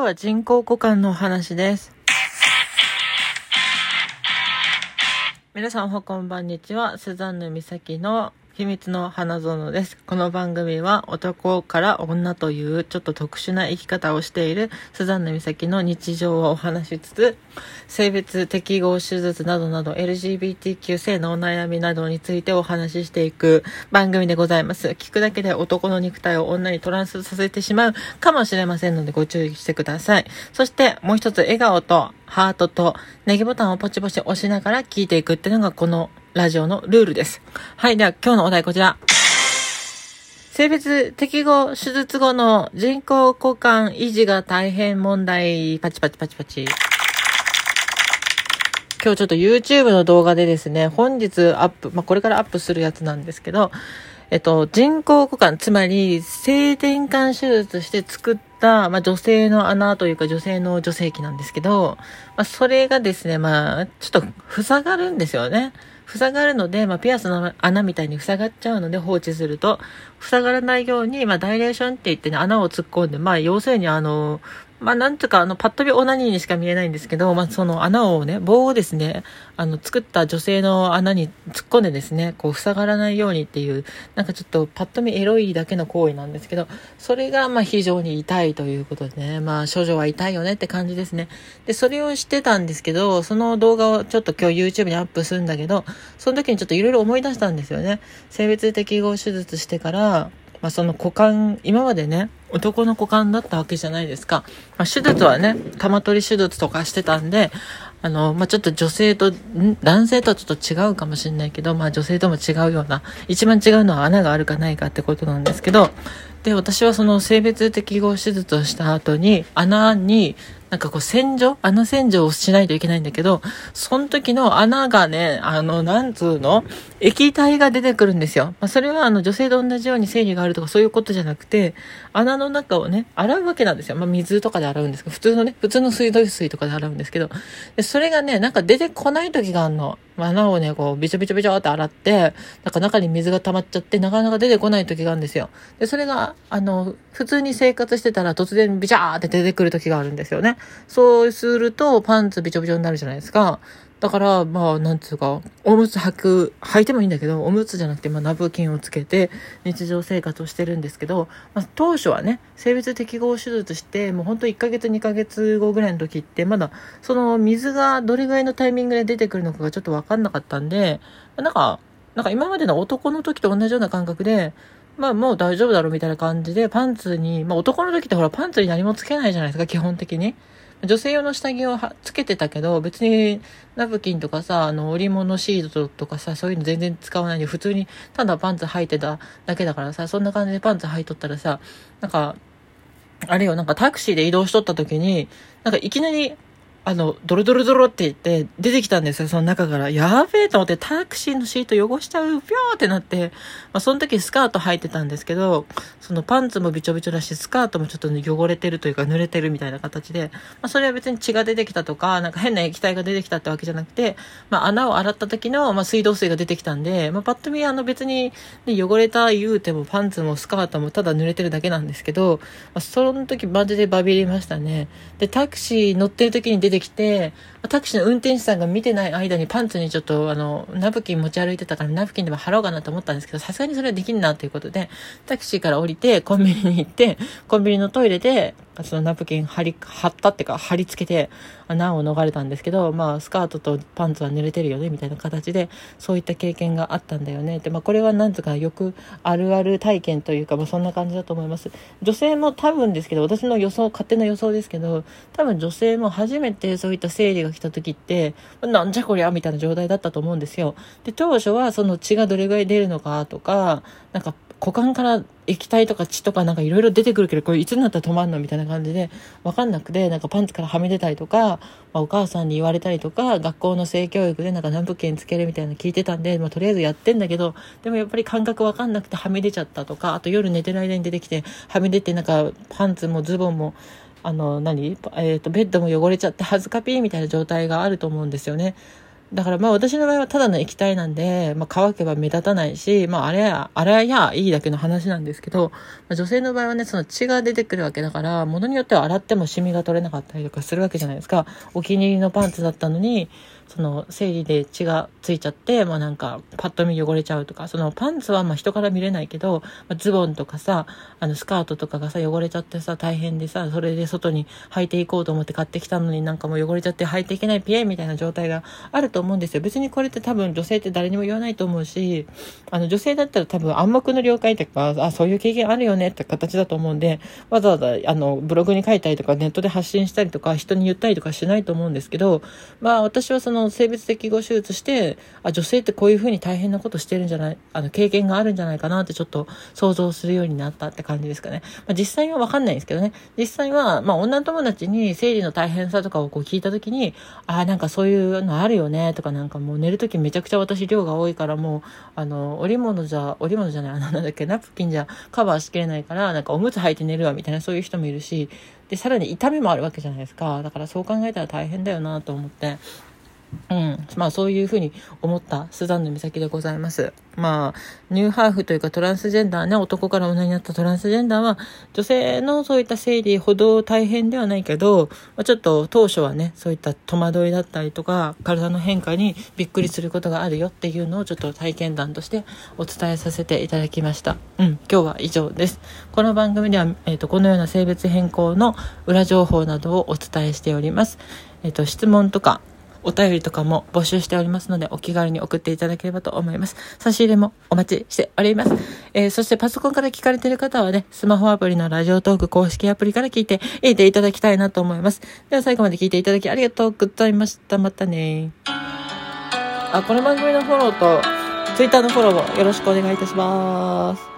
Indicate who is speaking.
Speaker 1: 今日は人工股間のお話です。皆さんおはこんばんにちは。スザンヌ美咲の秘密の花園です。この番組は男から女というちょっと特殊な生き方をしているスザンヌ美咲の日常をお話しつつ、性別適合手術などなど LGBTQ 性のお悩みなどについてお話ししていく番組でございます。聞くだけで男の肉体を女にトランスさせてしまうかもしれませんのでご注意してください。そしてもう一つ笑顔とハートとネギボタンをポチポチ押しながら聞いていくっていうのがこのラジオのルールです。はい。では今日のお題こちら。性別適合手術後の人工股間維持が大変問題。パチパチパチパチ。今日ちょっと YouTube の動画でですね、本日アップ、まあ、これからアップするやつなんですけど、えっと、人工股間、つまり性転換手術して作った、まあ、女性の穴というか女性の女性器なんですけど、まあ、それがですね、まあ、ちょっと塞がるんですよね。塞がるので、まあ、ピアスの穴みたいに塞がっちゃうので放置すると、塞がらないように、まあ、ダイレーションって言ってね、穴を突っ込んで、まあ、要するにあの、まあ、なんとか、あの、パッと見オナニーにしか見えないんですけど、まあ、その穴をね、棒をですね、あの、作った女性の穴に突っ込んでですね、こう、塞がらないようにっていう、なんかちょっとパッと見エロいだけの行為なんですけど、それが、まあ、非常に痛いということでね、まあ、少女は痛いよねって感じですね。で、それをしてたんですけど、その動画をちょっと今日 YouTube にアップするんだけど、その時にちょっといろいろ思い出したんですよね。性別適合手術してから、まあ、その股間、今までね、男の股間だったわけじゃないですか。まあ、手術はね、玉取り手術とかしてたんで、あの、まあ、ちょっと女性と、男性とはちょっと違うかもしれないけど、まあ、女性とも違うような、一番違うのは穴があるかないかってことなんですけど、で、私はその性別適合手術をした後に、穴になんかこう洗浄穴洗浄をしないといけないんだけど、その時の穴がね、あの、なんつうの液体が出てくるんですよ。まあ、それはあの女性と同じように生理があるとかそういうことじゃなくて、穴の中をね、洗うわけなんですよ。まあ、水とかで洗うんですけど、普通のね、普通の水道水とかで洗うんですけど、でそれがね、なんか出てこない時があるの。穴をね、こう、びちょびちょびちょって洗って、なんか中に水が溜まっちゃって、なかなか出てこない時があるんですよ。で、それが、あの、普通に生活してたら突然ビチャーって出てくる時があるんですよね。そうすると、パンツびちょびちょになるじゃないですか。だから、まあ、なんつうか、おむつ履く、履いてもいいんだけど、おむつじゃなくて、まあ、ナプキンをつけて、日常生活をしてるんですけど、まあ、当初はね、性別適合手術して、もうほんと1ヶ月、2ヶ月後ぐらいの時って、まだ、その水がどれぐらいのタイミングで出てくるのかがちょっとわかんなかったんで、なんか、なんか今までの男の時と同じような感覚で、まあもう大丈夫だろうみたいな感じで、パンツに、まあ男の時ってほらパンツに何もつけないじゃないですか、基本的に。女性用の下着をつけてたけど、別にナプキンとかさ、あの、織物シートとかさ、そういうの全然使わないで、普通にただパンツ履いてただけだからさ、そんな感じでパンツ履いとったらさ、なんか、あれよ、なんかタクシーで移動しとった時に、なんかいきなり、あの、ドロドロドロって言って出てきたんですよ、その中から。やべえと思ってタクシーのシート汚しちゃう、ぴょーってなって、まあその時スカート履いてたんですけど、そのパンツもびちょびちょだし、スカートもちょっと、ね、汚れてるというか濡れてるみたいな形で、まあそれは別に血が出てきたとか、なんか変な液体が出てきたってわけじゃなくて、まあ穴を洗った時の、まあ水道水が出てきたんで、まあパッと見あの別に、ね、汚れた言うてもパンツもスカートもただ濡れてるだけなんですけど、まあその時マジでバビりましたね。で、タクシー乗ってる時に出てきて、タクシーの運転手さんが見てない間にパンツにちょっとあの、ナプキン持ち歩いてたからナプキンでも貼ろうかなと思ったんですけど、さすがにそれはできんなということで、タクシーから降りてコンビニに行って、コンビニのトイレで、そのナプキン貼り、貼ったっていうか貼り付けて、難を逃れたんですけど、まあ、スカートとパンツは濡れてるよね、みたいな形で、そういった経験があったんだよね。で、まあ、これはなんとかよくあるある体験というか、まあ、そんな感じだと思います。女性も多分ですけど、私の予想、勝手な予想ですけど、多分女性も初めてそういった生理が来た時って、なんじゃこりゃみたいな状態だったと思うんですよ。で、当初はその血がどれぐらい出るのかとか、なんか股間から液体とか血とかなんかいろいろ出てくるけど、これいつになったら止まんのみたいな感じで、わかんなくて、なんかパンツからはみ出たりとか、まあ、お母さんに言われたりとか、学校の性教育でなんか何部件つけるみたいなの聞いてたんで、まあ、とりあえずやってんだけど、でもやっぱり感覚わかんなくてはみ出ちゃったとか、あと夜寝てる間に出てきて、はみ出てなんかパンツもズボンも、あの何、えっ、ー、と、ベッドも汚れちゃって恥ずかぴーみたいな状態があると思うんですよね。だからまあ私の場合はただの液体なんで、まあ乾けば目立たないし、まああれや、あれやいいだけの話なんですけど、まあ、女性の場合はね、その血が出てくるわけだから、ものによっては洗ってもシミが取れなかったりとかするわけじゃないですか。お気に入りのパンツだったのに、その生理で血がついちゃって、まあなんかパッと見汚れちゃうとか、そのパンツはまあ人から見れないけど、まあ、ズボンとかさ、あのスカートとかがさ汚れちゃってさ大変でさ、それで外に履いていこうと思って買ってきたのになんかもう汚れちゃって履いていけないピエみたいな状態があると思うんですよ。別にこれって多分女性って誰にも言わないと思うし、あの女性だったら多分暗黙の了解とか、あ、そういう経験あるよねって形だと思うんで、わざわざあのブログに書いたりとかネットで発信したりとか人に言ったりとかしないと思うんですけど、まあ私はそのの性別適合手術して、あ、女性ってこういうふうに大変なことしてるんじゃない、あの、経験があるんじゃないかなってちょっと想像するようになったって感じですかね。まあ、実際はわかんないんですけどね。実際は、まあ、女友達に生理の大変さとかをこう聞いたときに、あ、なんかそういうのあるよねとかなんかもう寝るときめちゃくちゃ私量が多いからもう、あの、織物じゃ、織物じゃない、あの、なんだっけ、ナプキンじゃカバーしきれないから、なんかおむつ履いて寝るわみたいなそういう人もいるし、で、さらに痛みもあるわけじゃないですか。だからそう考えたら大変だよなと思って。うん。まあそういうふうに思ったスザンヌ美咲でございます。まあ、ニューハーフというかトランスジェンダーね、男から女になったトランスジェンダーは、女性のそういった生理ほど大変ではないけど、まあ、ちょっと当初はね、そういった戸惑いだったりとか、体の変化にびっくりすることがあるよっていうのをちょっと体験談としてお伝えさせていただきました。うん、今日は以上です。この番組では、えっ、ー、と、このような性別変更の裏情報などをお伝えしております。えっ、ー、と、質問とか、お便りとかも募集しておりますので、お気軽に送っていただければと思います。差し入れもお待ちしております。えー、そしてパソコンから聞かれている方はね、スマホアプリのラジオトーク公式アプリから聞いて、いていただきたいなと思います。では最後まで聞いていただきありがとうございました。またねあ、この番組のフォローと、Twitter のフォローもよろしくお願いいたします。